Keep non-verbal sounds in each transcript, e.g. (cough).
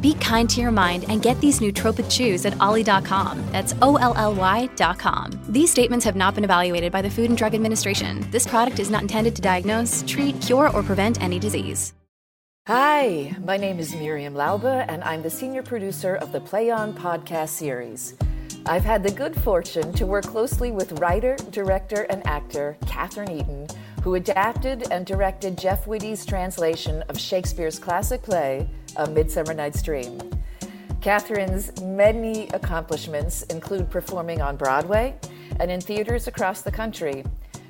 Be kind to your mind and get these nootropic chews at olly.com. That's O L L Y.com. These statements have not been evaluated by the Food and Drug Administration. This product is not intended to diagnose, treat, cure, or prevent any disease. Hi, my name is Miriam Lauba, and I'm the senior producer of the Play On podcast series. I've had the good fortune to work closely with writer, director, and actor Catherine Eaton, who adapted and directed Jeff Whitty's translation of Shakespeare's classic play, A Midsummer Night's Dream. Catherine's many accomplishments include performing on Broadway and in theaters across the country.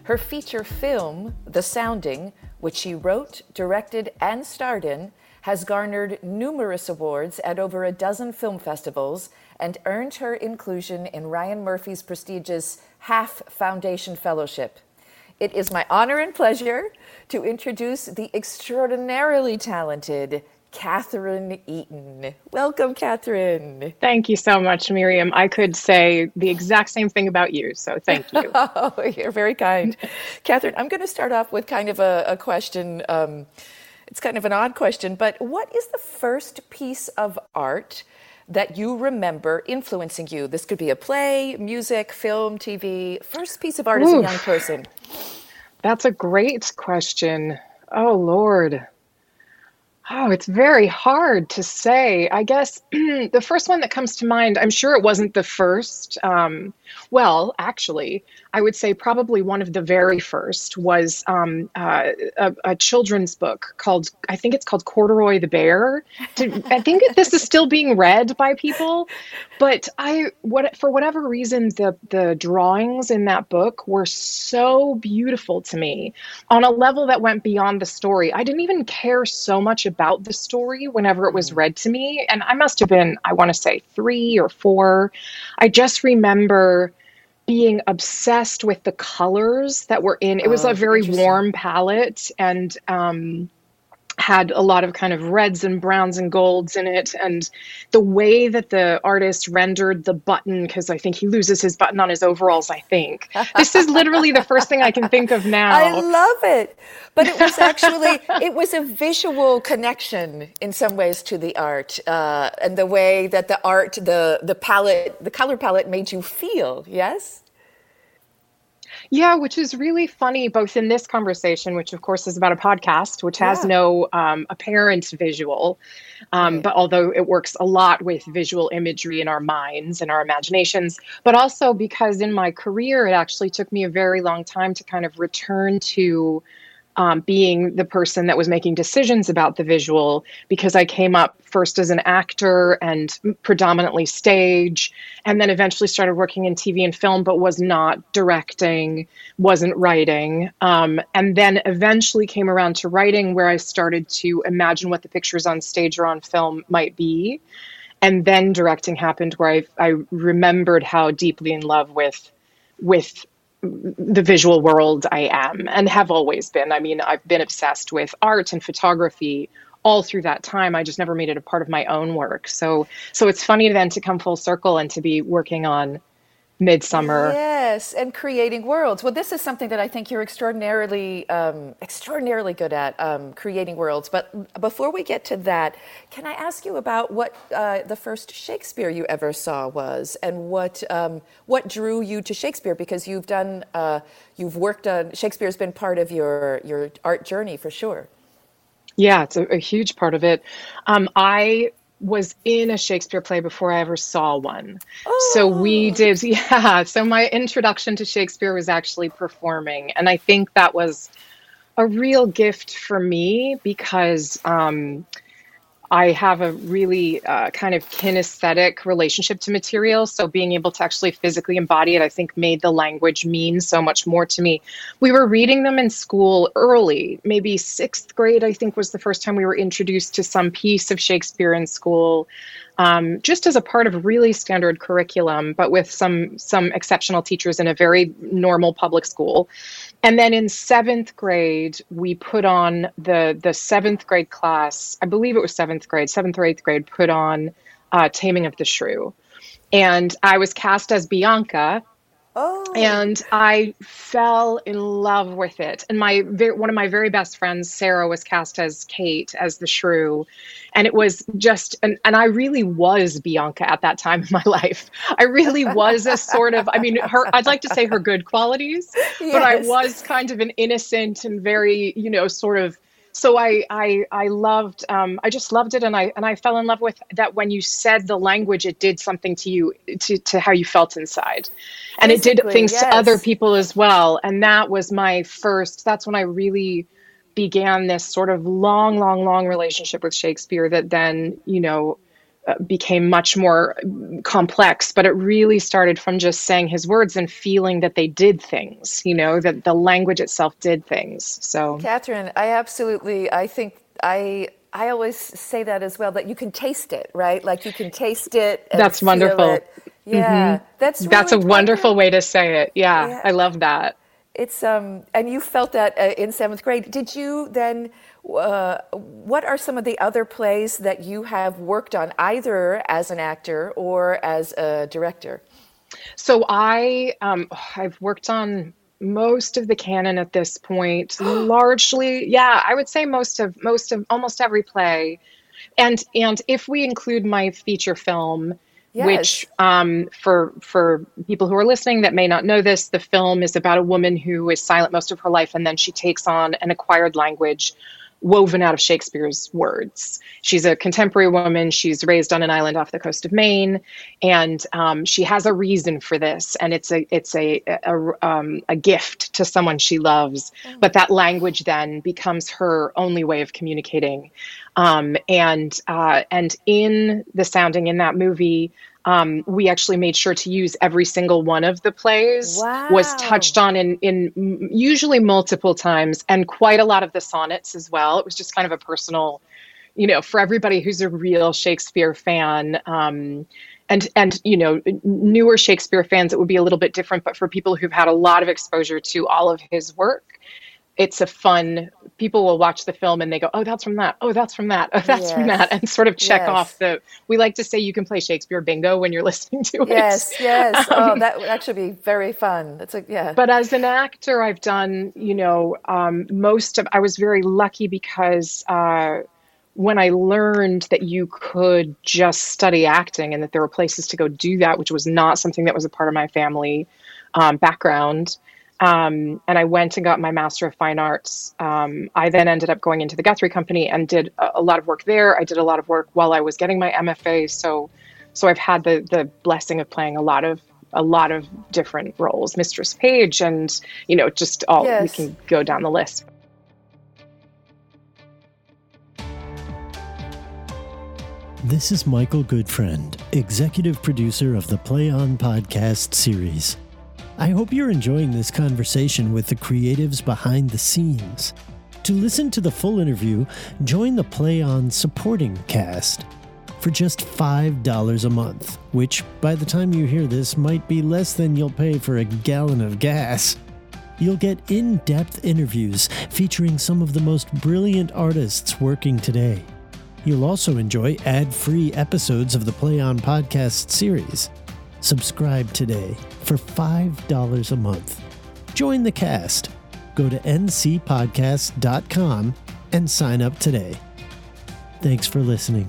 Her feature film, The Sounding, which she wrote, directed, and starred in, has garnered numerous awards at over a dozen film festivals and earned her inclusion in Ryan Murphy's prestigious Half Foundation Fellowship. It is my honor and pleasure to introduce the extraordinarily talented Catherine Eaton. Welcome, Catherine. Thank you so much, Miriam. I could say the exact same thing about you, so thank you. (laughs) oh, you're very kind. Catherine, I'm going to start off with kind of a, a question. Um, it's kind of an odd question, but what is the first piece of art that you remember influencing you? This could be a play, music, film, TV. First piece of art Oof. as a young person. That's a great question. Oh, Lord. Oh, it's very hard to say. I guess (clears throat) the first one that comes to mind, I'm sure it wasn't the first. Um, well, actually, I would say probably one of the very first was um, uh, a, a, children's book called, I think it's called Corduroy the Bear. I think this is still being read by people, but I, what for whatever reason, the the drawings in that book were so beautiful to me on a level that went beyond the story. I didn't even care so much about the story whenever it was mm. read to me, and I must have been, I want to say, three or four. I just remember being obsessed with the colors that were in. It was oh, a very warm palette and um, had a lot of kind of reds and browns and golds in it. And the way that the artist rendered the button, because I think he loses his button on his overalls, I think. This is literally the first thing I can think of (laughs) now. I love it. But it was actually, it was a visual connection in some ways to the art uh, and the way that the art, the, the palette, the color palette made you feel, yes? Yeah, which is really funny, both in this conversation, which of course is about a podcast, which has yeah. no um, apparent visual, um, right. but although it works a lot with visual imagery in our minds and our imaginations, but also because in my career, it actually took me a very long time to kind of return to um, being the person that was making decisions about the visual because I came up first as an actor and predominantly stage, and then eventually started working in TV and film, but was not directing, wasn't writing. Um, and then eventually came around to writing, where I started to imagine what the pictures on stage or on film might be. And then directing happened, where I, I remembered how deeply in love with with the visual world I am and have always been. I mean, I've been obsessed with art and photography all through that time. I just never made it a part of my own work. So so it's funny then to come full circle and to be working on midsummer. Yes and creating worlds. Well this is something that i think you're extraordinarily um, extraordinarily good at um, creating worlds. But before we get to that can i ask you about what uh, the first shakespeare you ever saw was and what um, what drew you to shakespeare? Because you've done uh, you've worked on shakespeare's been part of your your art journey for sure. Yeah it's a, a huge part of it. Um, i was in a Shakespeare play before I ever saw one. Oh. So we did, (laughs) yeah. So my introduction to Shakespeare was actually performing. And I think that was a real gift for me because um, I have a really uh, kind of kinesthetic relationship to material. So being able to actually physically embody it, I think, made the language mean so much more to me. We were reading them in school early, maybe sixth grade, I think was the first time we were introduced to some piece of Shakespeare in school. Um, just as a part of really standard curriculum, but with some some exceptional teachers in a very normal public school. And then in seventh grade, we put on the the seventh grade class. I believe it was seventh grade, seventh or eighth grade, put on uh, Taming of the Shrew, and I was cast as Bianca, Oh. And I fell in love with it. And my one of my very best friends, Sarah, was cast as Kate, as the shrew. And it was just, and, and I really was Bianca at that time (laughs) in my life. I really was a sort of, I mean, her, I'd like to say her good qualities, yes. but I was kind of an innocent and very, you know, sort of so I I I loved um, I just loved it and I and I fell in love with that when you said the language it did something to you to to how you felt inside and Basically, it did things yes. to other people as well and that was my first that's when I really began this sort of long long long relationship with Shakespeare that then you know became much more complex, but it really started from just saying his words and feeling that they did things, you know, that the language itself did things. So, Catherine, I absolutely, I think I, I always say that as well, that you can taste it, right? Like you can taste it. That's wonderful. It. Yeah, mm-hmm. that's really that's a wonderful way to say it. Yeah, yeah, I love that. It's um, and you felt that uh, in seventh grade. Did you then? Uh, what are some of the other plays that you have worked on, either as an actor or as a director? So I um, I've worked on most of the canon at this point. (gasps) largely, yeah, I would say most of most of almost every play, and and if we include my feature film. Yes. Which, um, for for people who are listening that may not know this, the film is about a woman who is silent most of her life, and then she takes on an acquired language woven out of Shakespeare's words. She's a contemporary woman. She's raised on an island off the coast of Maine, and um, she has a reason for this, and it's a it's a a, um, a gift to someone she loves. Oh. But that language then becomes her only way of communicating, um, and uh, and in the sounding in that movie um, we actually made sure to use every single one of the plays wow. was touched on in, in usually multiple times and quite a lot of the sonnets as well it was just kind of a personal you know for everybody who's a real shakespeare fan um, and and you know newer shakespeare fans it would be a little bit different but for people who've had a lot of exposure to all of his work it's a fun people will watch the film and they go oh that's from that. Oh that's from that. Oh that's yes. from that and sort of check yes. off the we like to say you can play shakespeare bingo when you're (laughs) listening to it. Yes yes. Oh, (laughs) um, oh that would actually be very fun. That's a yeah. But as an actor i've done you know um, most of i was very lucky because uh, when I learned that you could just study acting and that there were places to go do that, which was not something that was a part of my family um, background, um, and I went and got my Master of Fine Arts. Um, I then ended up going into the Guthrie Company and did a, a, lot of work there. I did a lot of work while I was getting my MFA. So, so I've had the the blessing of playing a lot of a lot of different roles, Mistress Page, and you know, just all yes. we can go down the list. This is Michael Goodfriend, executive producer of the Play On podcast series. I hope you're enjoying this conversation with the creatives behind the scenes. To listen to the full interview, join the Play On supporting cast for just $5 a month, which by the time you hear this might be less than you'll pay for a gallon of gas. You'll get in depth interviews featuring some of the most brilliant artists working today. You'll also enjoy ad free episodes of the Play On podcast series. Subscribe today for $5 a month. Join the cast. Go to ncpodcast.com and sign up today. Thanks for listening.